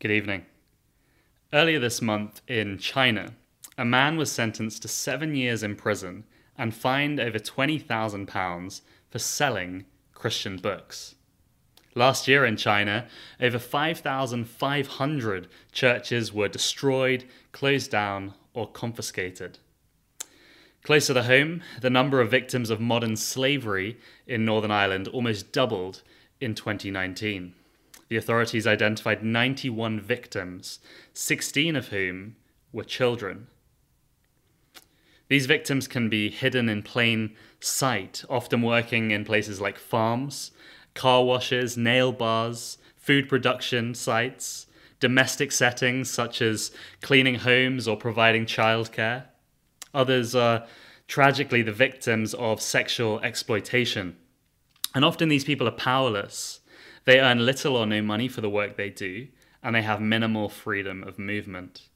Good evening. Earlier this month in China, a man was sentenced to seven years in prison and fined over £20,000 for selling Christian books. Last year in China, over 5,500 churches were destroyed, closed down, or confiscated. Closer to home, the number of victims of modern slavery in Northern Ireland almost doubled in 2019. The authorities identified 91 victims, 16 of whom were children. These victims can be hidden in plain sight, often working in places like farms, car washes, nail bars, food production sites, domestic settings such as cleaning homes or providing childcare. Others are tragically the victims of sexual exploitation. And often these people are powerless they earn little or no money for the work they do, and they have minimal freedom of movement.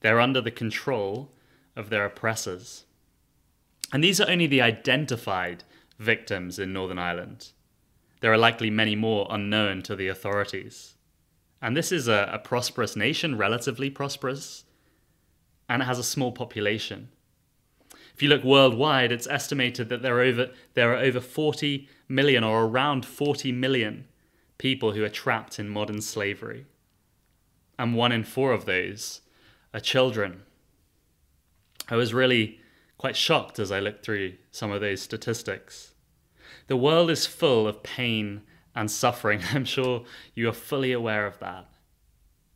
They're under the control of their oppressors. And these are only the identified victims in Northern Ireland. There are likely many more unknown to the authorities. And this is a, a prosperous nation, relatively prosperous, and it has a small population. If you look worldwide, it's estimated that there are over, there are over 40 million or around 40 million people who are trapped in modern slavery. And one in four of those are children. I was really quite shocked as I looked through some of those statistics. The world is full of pain and suffering. I'm sure you are fully aware of that.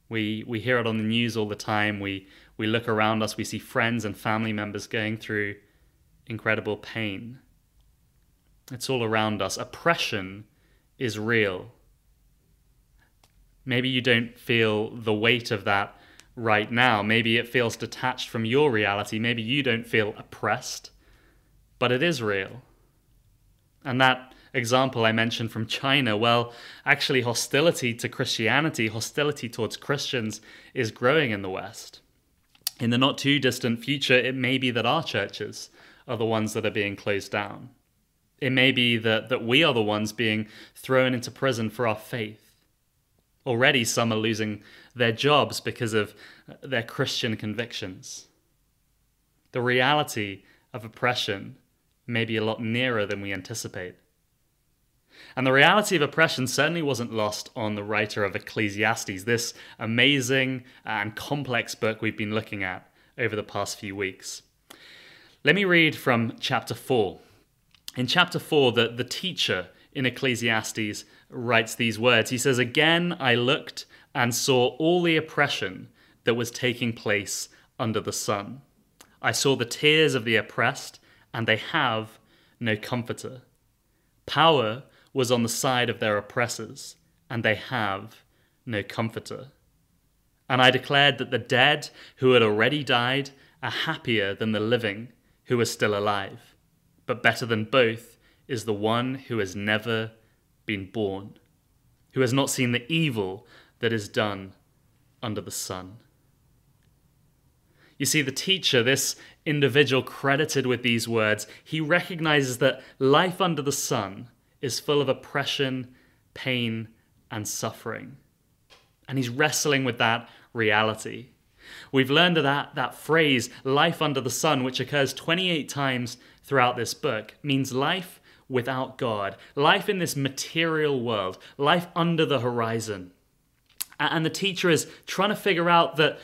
We, we hear it on the news all the time. We, we look around us, we see friends and family members going through incredible pain. It's all around us. Oppression is real. Maybe you don't feel the weight of that right now. Maybe it feels detached from your reality. Maybe you don't feel oppressed, but it is real. And that example I mentioned from China, well, actually, hostility to Christianity, hostility towards Christians, is growing in the West. In the not too distant future, it may be that our churches are the ones that are being closed down. It may be that, that we are the ones being thrown into prison for our faith. Already, some are losing their jobs because of uh, their Christian convictions. The reality of oppression may be a lot nearer than we anticipate. And the reality of oppression certainly wasn't lost on the writer of Ecclesiastes, this amazing and complex book we've been looking at over the past few weeks. Let me read from chapter 4. In chapter 4, the, the teacher in Ecclesiastes writes these words. He says, Again, I looked and saw all the oppression that was taking place under the sun. I saw the tears of the oppressed, and they have no comforter. Power was on the side of their oppressors, and they have no comforter. And I declared that the dead who had already died are happier than the living who are still alive. But better than both is the one who has never been born, who has not seen the evil that is done under the sun. You see, the teacher, this individual credited with these words, he recognizes that life under the sun is full of oppression, pain, and suffering. And he's wrestling with that reality. We've learned that that phrase, life under the sun, which occurs 28 times throughout this book, means life without God, life in this material world, life under the horizon. And the teacher is trying to figure out that,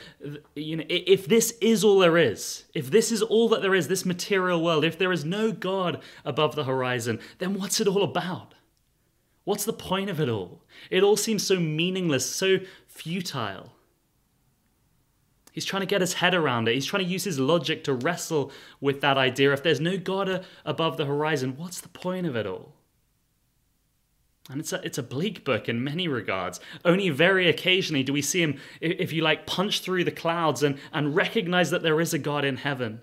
you know, if this is all there is, if this is all that there is, this material world, if there is no God above the horizon, then what's it all about? What's the point of it all? It all seems so meaningless, so futile. He's trying to get his head around it. He's trying to use his logic to wrestle with that idea. If there's no God uh, above the horizon, what's the point of it all? And it's a, it's a bleak book in many regards. Only very occasionally do we see him, if you like, punch through the clouds and, and recognize that there is a God in heaven.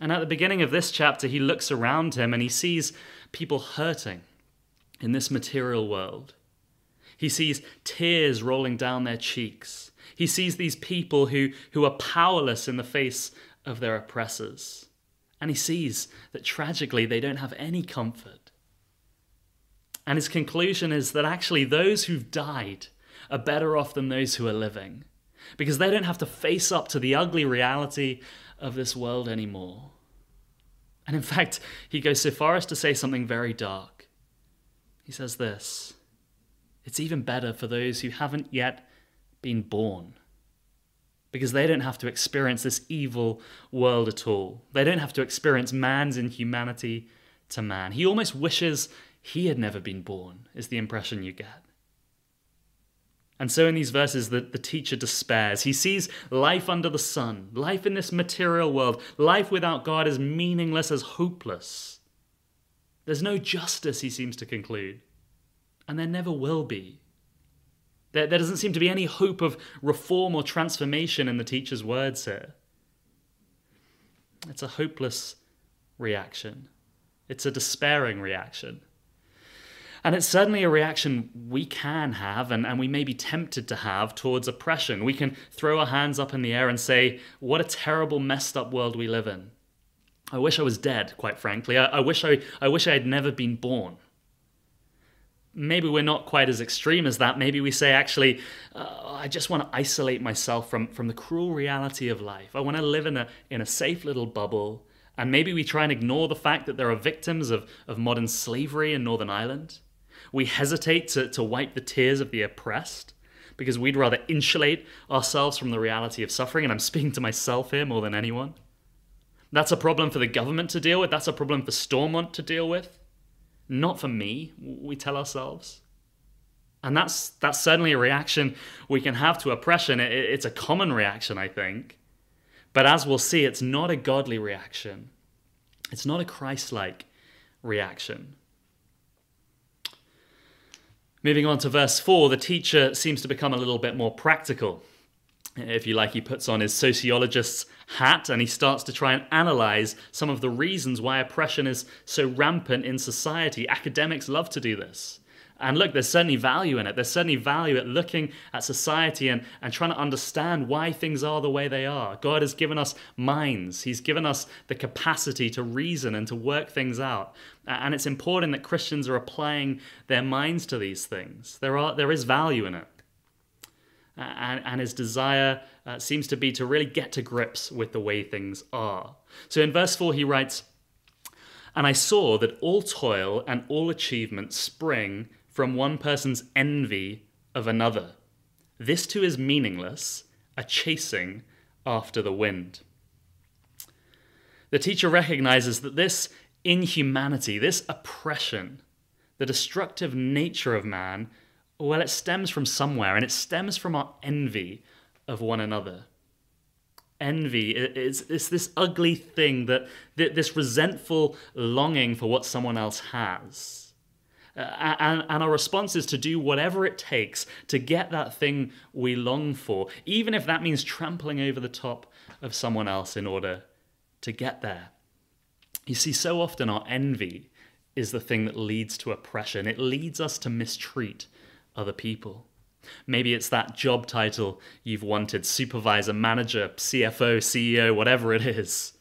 And at the beginning of this chapter, he looks around him and he sees people hurting in this material world. He sees tears rolling down their cheeks. He sees these people who, who are powerless in the face of their oppressors. And he sees that tragically they don't have any comfort. And his conclusion is that actually those who've died are better off than those who are living because they don't have to face up to the ugly reality of this world anymore. And in fact, he goes so far as to say something very dark. He says this It's even better for those who haven't yet been born because they don't have to experience this evil world at all. They don't have to experience man's inhumanity to man. He almost wishes he had never been born, is the impression you get. And so in these verses, the, the teacher despairs. He sees life under the sun, life in this material world, life without God as meaningless, as hopeless. There's no justice, he seems to conclude, and there never will be. There, there doesn't seem to be any hope of reform or transformation in the teacher's words here. It's a hopeless reaction, it's a despairing reaction. And it's certainly a reaction we can have and, and we may be tempted to have towards oppression. We can throw our hands up in the air and say, What a terrible, messed up world we live in. I wish I was dead, quite frankly. I, I, wish, I, I wish I had never been born. Maybe we're not quite as extreme as that. Maybe we say, actually, uh, I just want to isolate myself from, from the cruel reality of life. I want to live in a, in a safe little bubble. And maybe we try and ignore the fact that there are victims of, of modern slavery in Northern Ireland. We hesitate to, to wipe the tears of the oppressed because we'd rather insulate ourselves from the reality of suffering. And I'm speaking to myself here more than anyone. That's a problem for the government to deal with. That's a problem for Stormont to deal with. Not for me, we tell ourselves. And that's, that's certainly a reaction we can have to oppression. It, it's a common reaction, I think. But as we'll see, it's not a godly reaction, it's not a Christ like reaction. Moving on to verse 4, the teacher seems to become a little bit more practical. If you like, he puts on his sociologist's hat and he starts to try and analyze some of the reasons why oppression is so rampant in society. Academics love to do this. And look, there's certainly value in it. There's certainly value at looking at society and, and trying to understand why things are the way they are. God has given us minds, He's given us the capacity to reason and to work things out. And it's important that Christians are applying their minds to these things. There, are, there is value in it. And, and his desire uh, seems to be to really get to grips with the way things are. So in verse 4, he writes, And I saw that all toil and all achievement spring from one person's envy of another. This too is meaningless, a chasing after the wind. The teacher recognizes that this inhumanity, this oppression, the destructive nature of man, well, it stems from somewhere, and it stems from our envy of one another. Envy is, is this ugly thing that, this resentful longing for what someone else has. Uh, and, and our response is to do whatever it takes to get that thing we long for, even if that means trampling over the top of someone else in order to get there. You see, so often our envy is the thing that leads to oppression, it leads us to mistreat other people. Maybe it's that job title you've wanted supervisor, manager, CFO, CEO, whatever it is.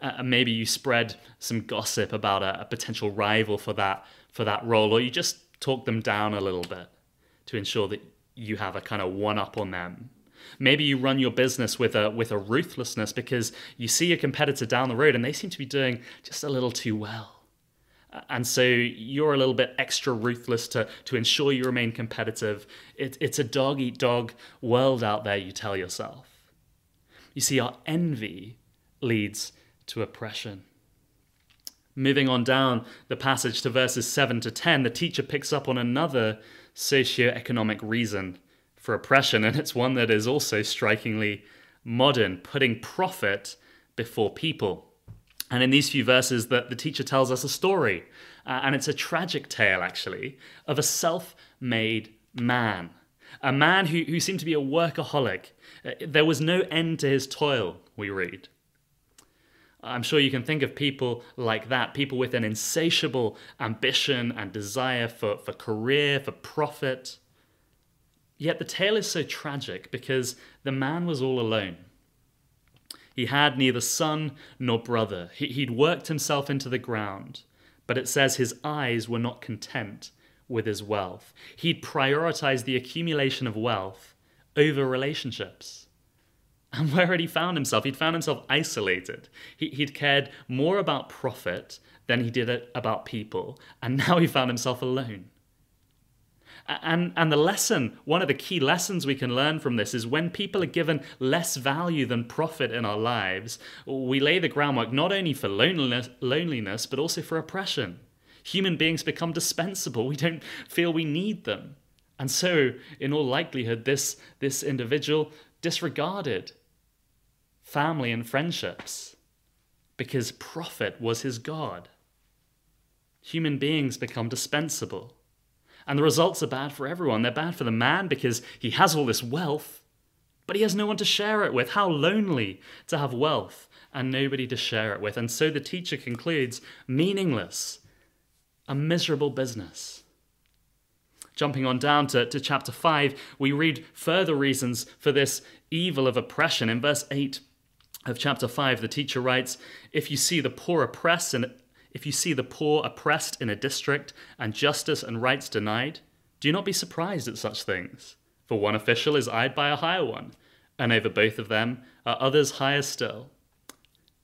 Uh, maybe you spread some gossip about a, a potential rival for that for that role, or you just talk them down a little bit to ensure that you have a kind of one up on them. Maybe you run your business with a with a ruthlessness because you see a competitor down the road and they seem to be doing just a little too well. And so you're a little bit extra ruthless to, to ensure you remain competitive. It, it's a dog eat dog world out there, you tell yourself. You see, our envy leads to oppression. Moving on down the passage to verses 7 to 10, the teacher picks up on another socio-economic reason for oppression, and it's one that is also strikingly modern, putting profit before people. And in these few verses, the, the teacher tells us a story, uh, and it's a tragic tale, actually, of a self made man. A man who, who seemed to be a workaholic. Uh, there was no end to his toil, we read. I'm sure you can think of people like that, people with an insatiable ambition and desire for, for career, for profit. Yet the tale is so tragic because the man was all alone. He had neither son nor brother. He, he'd worked himself into the ground, but it says his eyes were not content with his wealth. He'd prioritized the accumulation of wealth over relationships. And where had he found himself? He'd found himself isolated. He, would cared more about profit than he did about people, and now he found himself alone. And, and the lesson, one of the key lessons we can learn from this is when people are given less value than profit in our lives, we lay the groundwork not only for loneliness, loneliness but also for oppression. Human beings become dispensable. We don't feel we need them. And so, in all likelihood, this, this individual disregarded family and friendships because profit was his God. Human beings become dispensable. And the results are bad for everyone. They're bad for the man because he has all this wealth, but he has no one to share it with. How lonely to have wealth and nobody to share it with. And so the teacher concludes meaningless, a miserable business. Jumping on down to, to chapter 5, we read further reasons for this evil of oppression. In verse 8 of chapter 5, the teacher writes If you see the poor oppressed and if you see the poor oppressed in a district and justice and rights denied, do not be surprised at such things, for one official is eyed by a higher one, and over both of them are others higher still.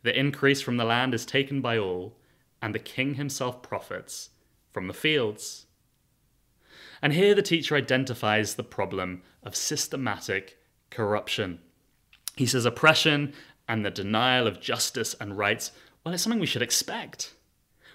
The increase from the land is taken by all, and the king himself profits from the fields. And here the teacher identifies the problem of systematic corruption. He says oppression and the denial of justice and rights, well, it's something we should expect.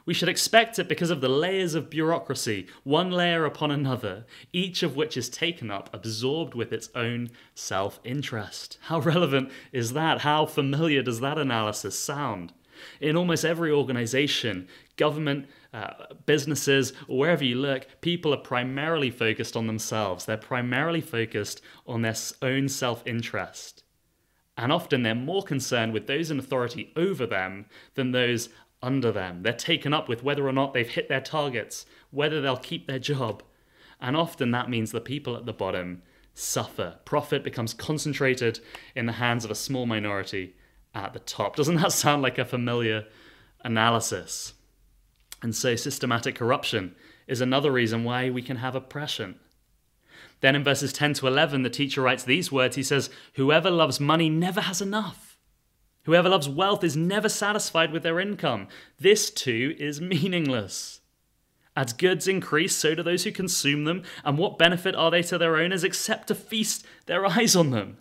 We should expect it because of the layers of bureaucracy, one layer upon another, each of which is taken up, absorbed with its own self interest. How relevant is that? How familiar does that analysis sound? In almost every organization, government, uh, businesses, wherever you look, people are primarily focused on themselves. They're primarily focused on their own self interest. And often they're more concerned with those in authority over them than those under them. They're taken up with whether or not they've hit their targets, whether they'll keep their job. And often that means the people at the bottom suffer. Profit becomes concentrated in the hands of a small minority at the top. Doesn't that sound like a familiar analysis? And so, systematic corruption is another reason why we can have oppression. Then in verses 10 to 11, the teacher writes these words He says, Whoever loves money never has enough Whoever loves wealth is never satisfied with their income. This too is meaningless. As goods increase, so do those who consume them, and what benefit are they to their owners except to feast their eyes on them?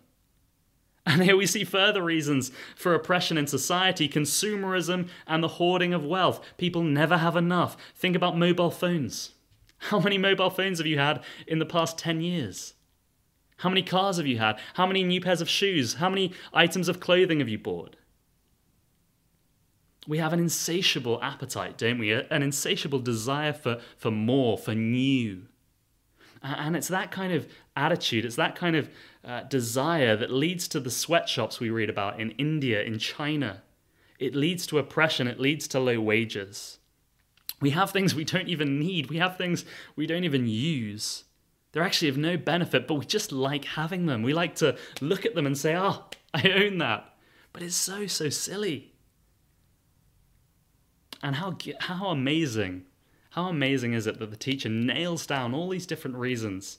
And here we see further reasons for oppression in society consumerism and the hoarding of wealth. People never have enough. Think about mobile phones. How many mobile phones have you had in the past 10 years? How many cars have you had? How many new pairs of shoes? How many items of clothing have you bought? We have an insatiable appetite, don't we? An insatiable desire for, for more, for new. And it's that kind of attitude, it's that kind of uh, desire that leads to the sweatshops we read about in India, in China. It leads to oppression, it leads to low wages. We have things we don't even need, we have things we don't even use. They're actually of no benefit, but we just like having them. We like to look at them and say, oh, I own that. But it's so, so silly. And how, how amazing, how amazing is it that the teacher nails down all these different reasons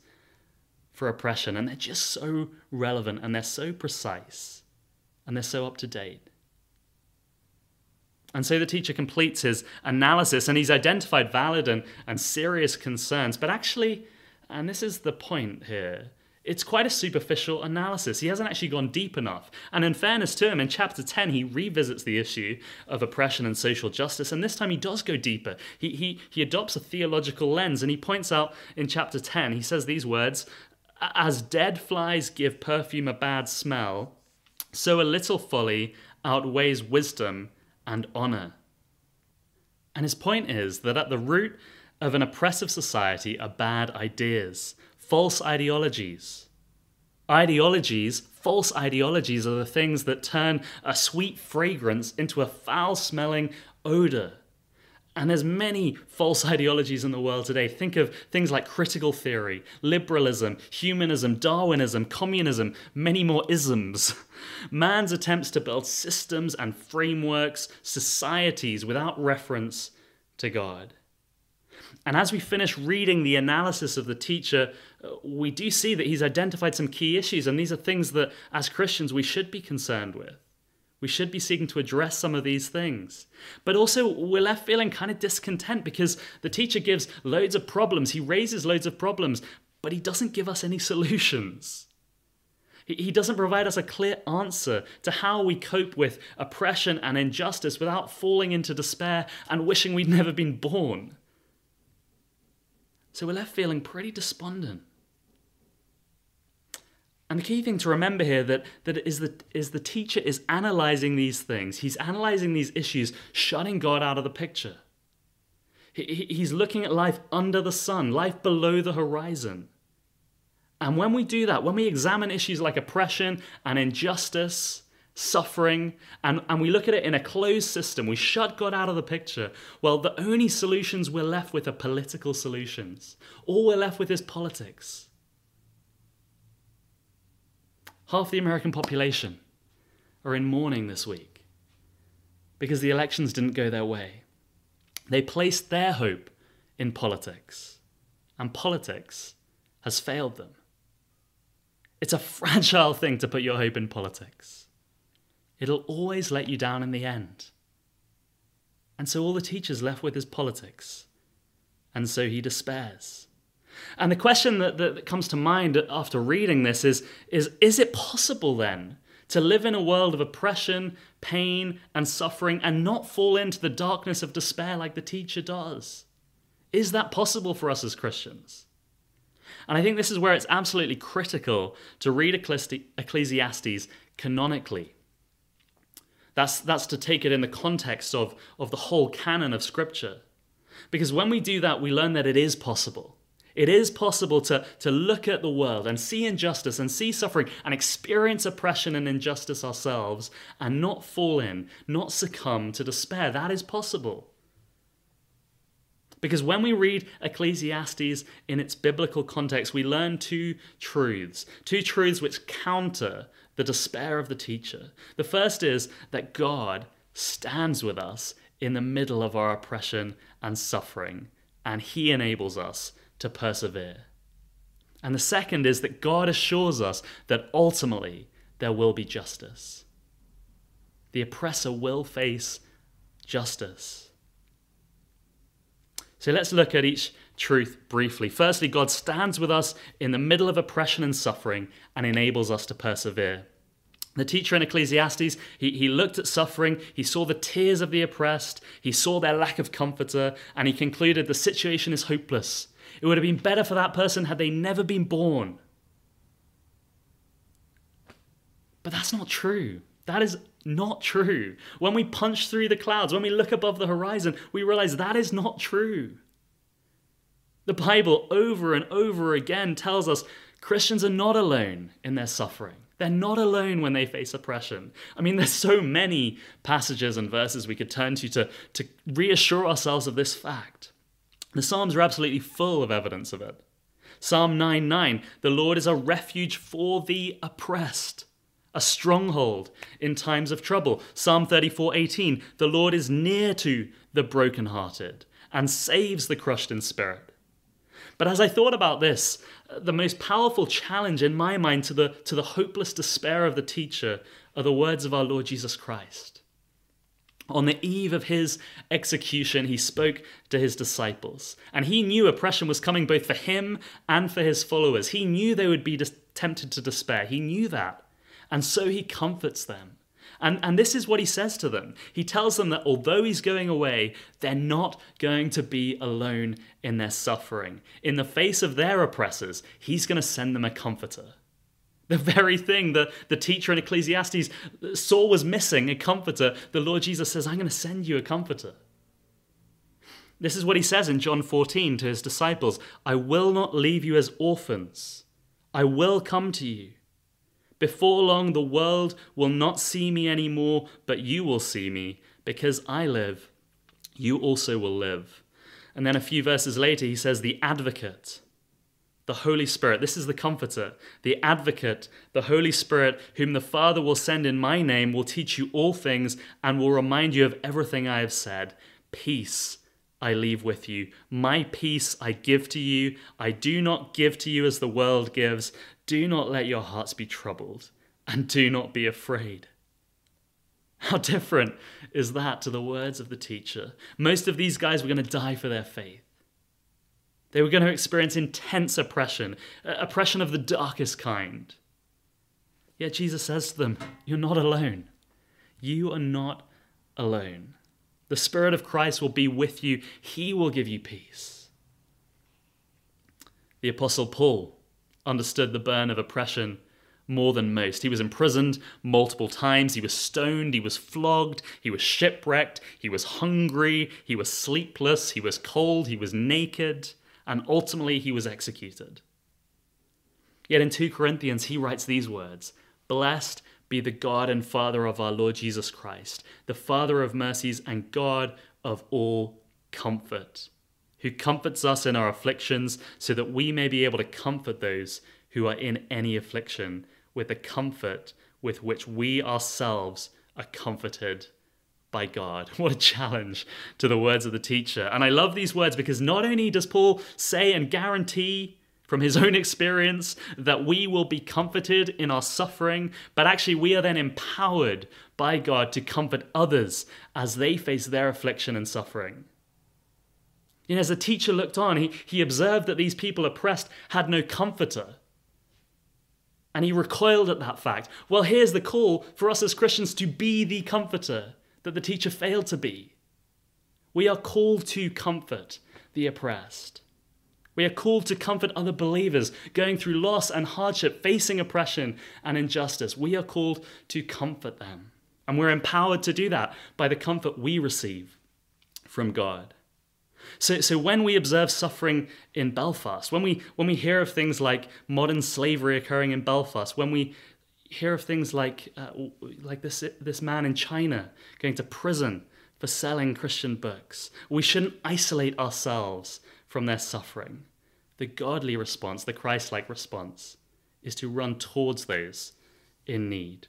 for oppression, and they're just so relevant, and they're so precise, and they're so up to date. And so the teacher completes his analysis, and he's identified valid and, and serious concerns, but actually, and this is the point here. It's quite a superficial analysis. He hasn't actually gone deep enough. And in fairness to him, in chapter 10, he revisits the issue of oppression and social justice. And this time he does go deeper. He, he, he adopts a theological lens. And he points out in chapter 10, he says these words As dead flies give perfume a bad smell, so a little folly outweighs wisdom and honor. And his point is that at the root of an oppressive society are bad ideas, false ideologies. Ideologies, false ideologies, are the things that turn a sweet fragrance into a foul smelling odor. And there's many false ideologies in the world today. Think of things like critical theory, liberalism, humanism, Darwinism, communism, many more isms. Man's attempts to build systems and frameworks, societies without reference to God. And as we finish reading the analysis of the teacher, uh, we do see that he's identified some key issues, and these are things that as Christians we should be concerned with. We should be seeking to address some of these things. But also, we're left feeling kind of discontent because the teacher gives loads of problems, he raises loads of problems, but he doesn't give us any solutions. He doesn't provide us a clear answer to how we cope with oppression and injustice without falling into despair and wishing we'd never been born. So we're left feeling pretty despondent. And the key thing to remember here that, that is, that is the teacher is analyzing these things. He's analyzing these issues, shutting God out of the picture. He, he's looking at life under the sun, life below the horizon. And when we do that, when we examine issues like oppression and injustice, suffering, and, and we look at it in a closed system, we shut God out of the picture, well, the only solutions we're left with are political solutions. All we're left with is politics half the American population are in mourning this week because the elections didn't go their way. They placed their hope in politics, and politics has failed them. It's a fragile thing to put your hope in politics. It'll always let you down in the end. And so all the teacher's left with is politics. And so he despairs. And the question that, that comes to mind after reading this is, is Is it possible then to live in a world of oppression, pain, and suffering and not fall into the darkness of despair like the teacher does? Is that possible for us as Christians? And I think this is where it's absolutely critical to read Ecclesiastes canonically. That's, that's to take it in the context of, of the whole canon of Scripture. Because when we do that, we learn that it is possible. It is possible to, to look at the world and see injustice and see suffering and experience oppression and injustice ourselves and not fall in, not succumb to despair. That is possible. Because when we read Ecclesiastes in its biblical context, we learn two truths, two truths which counter the despair of the teacher. The first is that God stands with us in the middle of our oppression and suffering, and He enables us to persevere. And the second is that God assures us that ultimately there will be justice. The oppressor will face justice. So let's look at each truth briefly. Firstly, God stands with us in the middle of oppression and suffering and enables us to persevere. The teacher in Ecclesiastes, he, he looked at suffering, he saw the tears of the oppressed, he saw their lack of comforter, and he concluded the situation is hopeless. It would have been better for that person had they never been born. But that's not true. That is not true. When we punch through the clouds, when we look above the horizon, we realize that is not true. The Bible over and over again tells us Christians are not alone in their suffering. They're not alone when they face oppression. I mean, there's so many passages and verses we could turn to to, to reassure ourselves of this fact. The Psalms are absolutely full of evidence of it. Psalm 9 9, the Lord is a refuge for the oppressed, a stronghold in times of trouble. Psalm 34 18, the Lord is near to the brokenhearted and saves the crushed in spirit. But as I thought about this, uh, the most powerful challenge in my mind to the, to the hopeless despair of the teacher are the words of our Lord Jesus Christ. On the eve of his execution, he spoke to his disciples. And he knew oppression was coming both for him and for his followers. He knew they would be tempted to despair. He knew that. And so he comforts them. And, and this is what he says to them. He tells them that although he's going away, they're not going to be alone in their suffering. In the face of their oppressors, he's going to send them a comforter. The very thing that the teacher in Ecclesiastes saw was missing, a comforter, the Lord Jesus says, I'm going to send you a comforter. This is what he says in John 14 to his disciples I will not leave you as orphans, I will come to you. Before long, the world will not see me anymore, but you will see me. Because I live, you also will live. And then a few verses later, he says, The advocate the Holy Spirit. This is the Comforter, the Advocate, the Holy Spirit, whom the Father will send in my name, will teach you all things and will remind you of everything I have said. Peace I leave with you. My peace I give to you. I do not give to you as the world gives. Do not let your hearts be troubled, and do not be afraid. How different is that to the words of the teacher? Most of these guys were going to die for their faith. They were going to experience intense oppression, uh, oppression of the darkest kind. Yet Jesus says to them, You're not alone. You are not alone. The Spirit of Christ will be with you, He will give you peace. The Apostle Paul understood the burn of oppression more than most. He was imprisoned multiple times, he was stoned, he was flogged, he was shipwrecked, he was hungry, he was sleepless, he was cold, he was naked, and ultimately he was executed. Yet in 2 Corinthians, he writes these words Blessed be the God and Father of our Lord Jesus Christ, the Father of mercies and God of all comfort, who comforts us in our afflictions, so that we may be able to comfort those who are in any affliction with the comfort with which we ourselves are comforted by God. What a challenge to the words of the teacher. And I love these words because not only does Paul say and guarantee from his own experience that we will be comforted in our suffering, but actually we are then empowered by God to comfort others as they face their affliction and suffering. Know, as the teacher looked on, he, he observed that these people oppressed had no comforter. And he recoiled at that fact. Well, here's the call for us as Christians to be the comforter that the teacher failed to be. We are called to comfort the oppressed. We are called to comfort other believers going through loss and hardship, facing oppression and injustice. We are called to comfort them. And we're empowered to do that by the comfort we receive from God. So, so when we observe suffering in Belfast, when we, when we hear of things like modern slavery occurring in Belfast, when we hear of things like, uh, like this, this man in China going to prison for selling Christian books, we shouldn't isolate ourselves from their suffering. The godly response, the Christ like response, is to run towards those in need.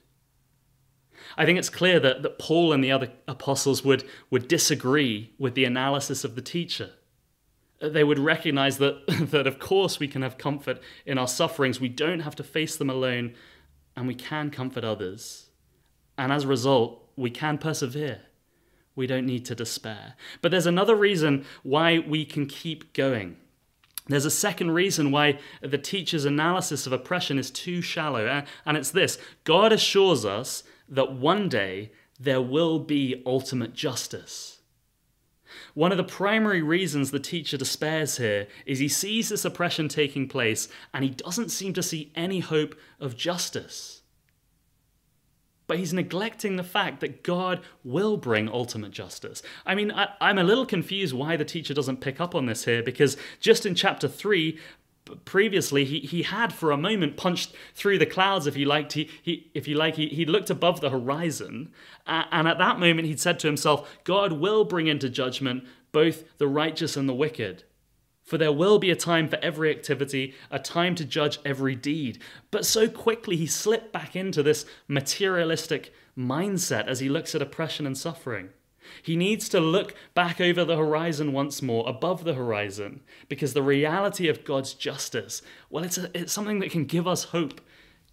I think it's clear that, that Paul and the other apostles would, would disagree with the analysis of the teacher. Uh, they would recognize that, that, of course, we can have comfort in our sufferings. We don't have to face them alone, and we can comfort others. And as a result, we can persevere. We don't need to despair. But there's another reason why we can keep going. There's a second reason why the teacher's analysis of oppression is too shallow, and it's this God assures us that one day there will be ultimate justice. One of the primary reasons the teacher despairs here is he sees this oppression taking place and he doesn't seem to see any hope of justice but he's neglecting the fact that God will bring ultimate justice. I mean, I, am a little confused why the teacher doesn't pick up on this here, because just in chapter 3, previously he, he had for a moment punched through the clouds if you liked he, he if you like he, he looked above the horizon uh, and at that moment he'd said to himself god will bring into judgment both the righteous and the wicked for there will be a time for every activity, a time to judge every deed. But so quickly he slipped back into this materialistic mindset as he looks at oppression and suffering. He needs to look back over the horizon once more, above the horizon, because the reality of God's justice, well, it's, a, it's something that can give us hope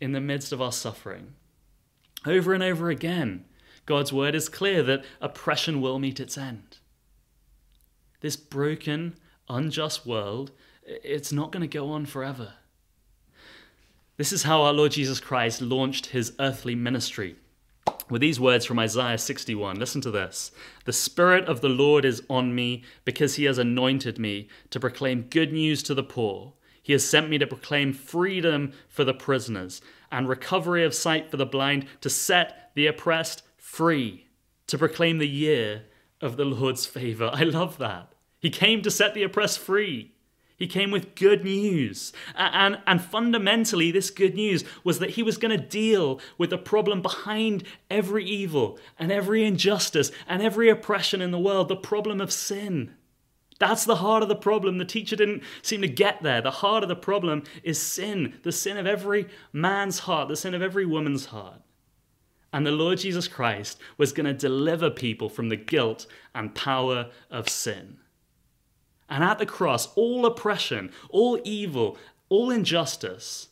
in the midst of our suffering. Over and over again, God's word is clear that oppression will meet its end. This broken, unjust world, it's not going to go on forever. This is how our Lord Jesus Christ launched his earthly ministry. With these words from Isaiah 61, listen to this. The Spirit of the Lord is on me because he has anointed me to proclaim good news to the poor. He has sent me to proclaim freedom for the prisoners and recovery of sight for the blind, to set the oppressed free, to proclaim the year of the Lord's favor. I love that. He came to set the oppressed free. He came with good news. And, and fundamentally, this good news was that he was going to deal with the problem behind every evil and every injustice and every oppression in the world the problem of sin. That's the heart of the problem. The teacher didn't seem to get there. The heart of the problem is sin, the sin of every man's heart, the sin of every woman's heart. And the Lord Jesus Christ was going to deliver people from the guilt and power of sin. And at the cross, all oppression, all evil, all injustice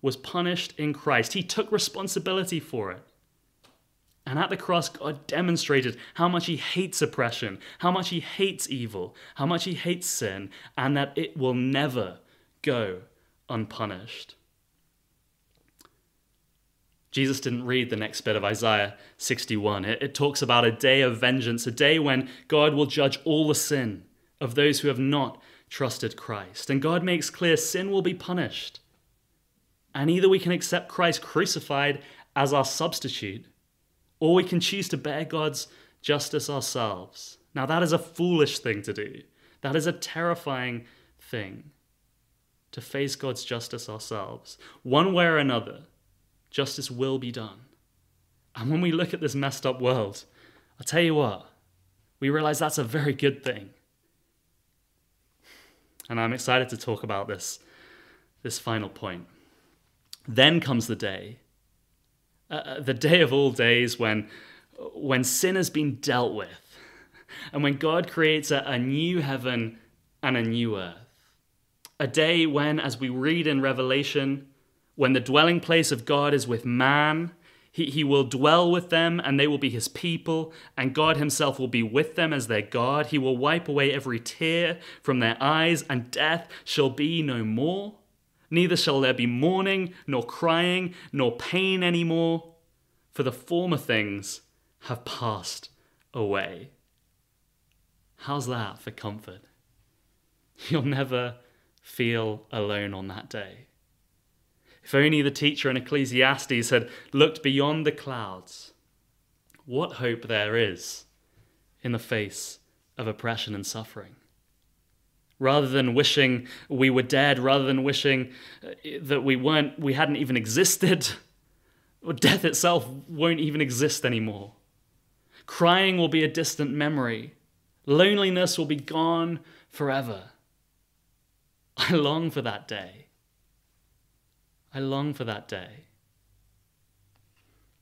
was punished in Christ. He took responsibility for it. And at the cross, God demonstrated how much He hates oppression, how much He hates evil, how much He hates sin, and that it will never go unpunished. Jesus didn't read the next bit of Isaiah 61. It, it, talks about a day of vengeance, a day when God will judge all the sin of those who have not trusted Christ. And God makes clear sin will be punished. And either we can accept Christ crucified as our substitute, or we can choose to bear God's justice ourselves. Now, that is a foolish thing to do. That is a terrifying thing to face God's justice ourselves. One way or another, justice will be done. And when we look at this messed up world, I'll tell you what, we realize that's a very good thing. And I'm excited to talk about this, this final point. Then comes the day, uh, uh the day of all days when, when sin has been dealt with, and when God creates a, a new heaven and a new earth. A day when, as we read in Revelation, when the dwelling place of God is with man, he, he will dwell with them and they will be his people, and God himself will be with them as their God. He will wipe away every tear from their eyes, and death shall be no more. Neither shall there be mourning, nor crying, nor pain any more, for the former things have passed away. How's that for comfort? You'll never feel alone on that day. If only the teacher in Ecclesiastes had looked beyond the clouds, what hope there is in the face of oppression and suffering. Rather than wishing we were dead, rather than wishing uh, that we weren't, we hadn't even existed, death itself won't even exist anymore. Crying will be a distant memory. Loneliness will be gone forever. I long for that day. I long for that day.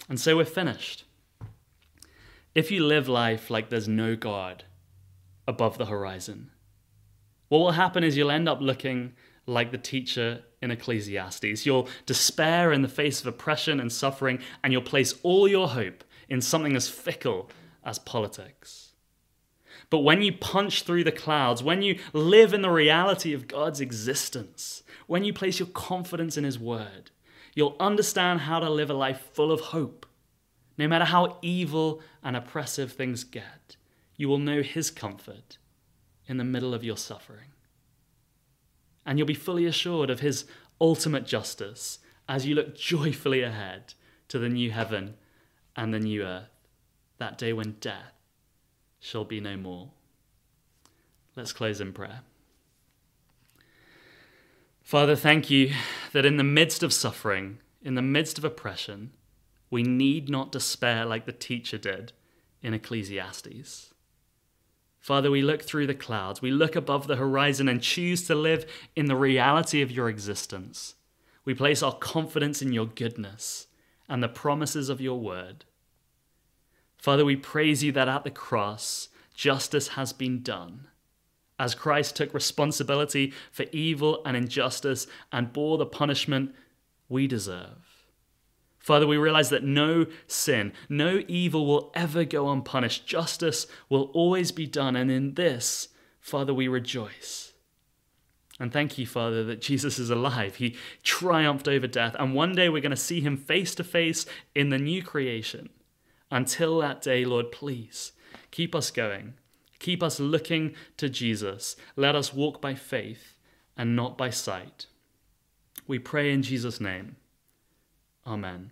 And so we're finished. If you live life like there's no God above the horizon, what will happen is you'll end up looking like the teacher in Ecclesiastes. You'll despair in the face of oppression and suffering, and you'll place all your hope in something as fickle as politics. But when you punch through the clouds, when you live in the reality of God's existence, when you place your confidence in His Word, you'll understand how to live a life full of hope. No matter how evil and oppressive things get, you will know His comfort in the middle of your suffering. And you'll be fully assured of His ultimate justice as you look joyfully ahead to the new heaven and the new earth, that day when death shall be no more. Let's close in prayer. Father, thank you that in the midst of suffering, in the midst of oppression, we need not despair like the teacher did in Ecclesiastes. Father, we look through the clouds, we look above the horizon and choose to live in the reality of your existence. We place our confidence in your goodness and the promises of your word. Father, we praise you that at the cross, justice has been done. As Christ took responsibility for evil and injustice and bore the punishment we deserve. Father, we realize that no sin, no evil will ever go unpunished. Justice will always be done. And in this, Father, we rejoice. And thank you, Father, that Jesus is alive. He triumphed over death. And one day we're going to see him face to face in the new creation. Until that day, Lord, please keep us going. Keep us looking to Jesus. Let us walk by faith and not by sight. We pray in Jesus' name. Amen.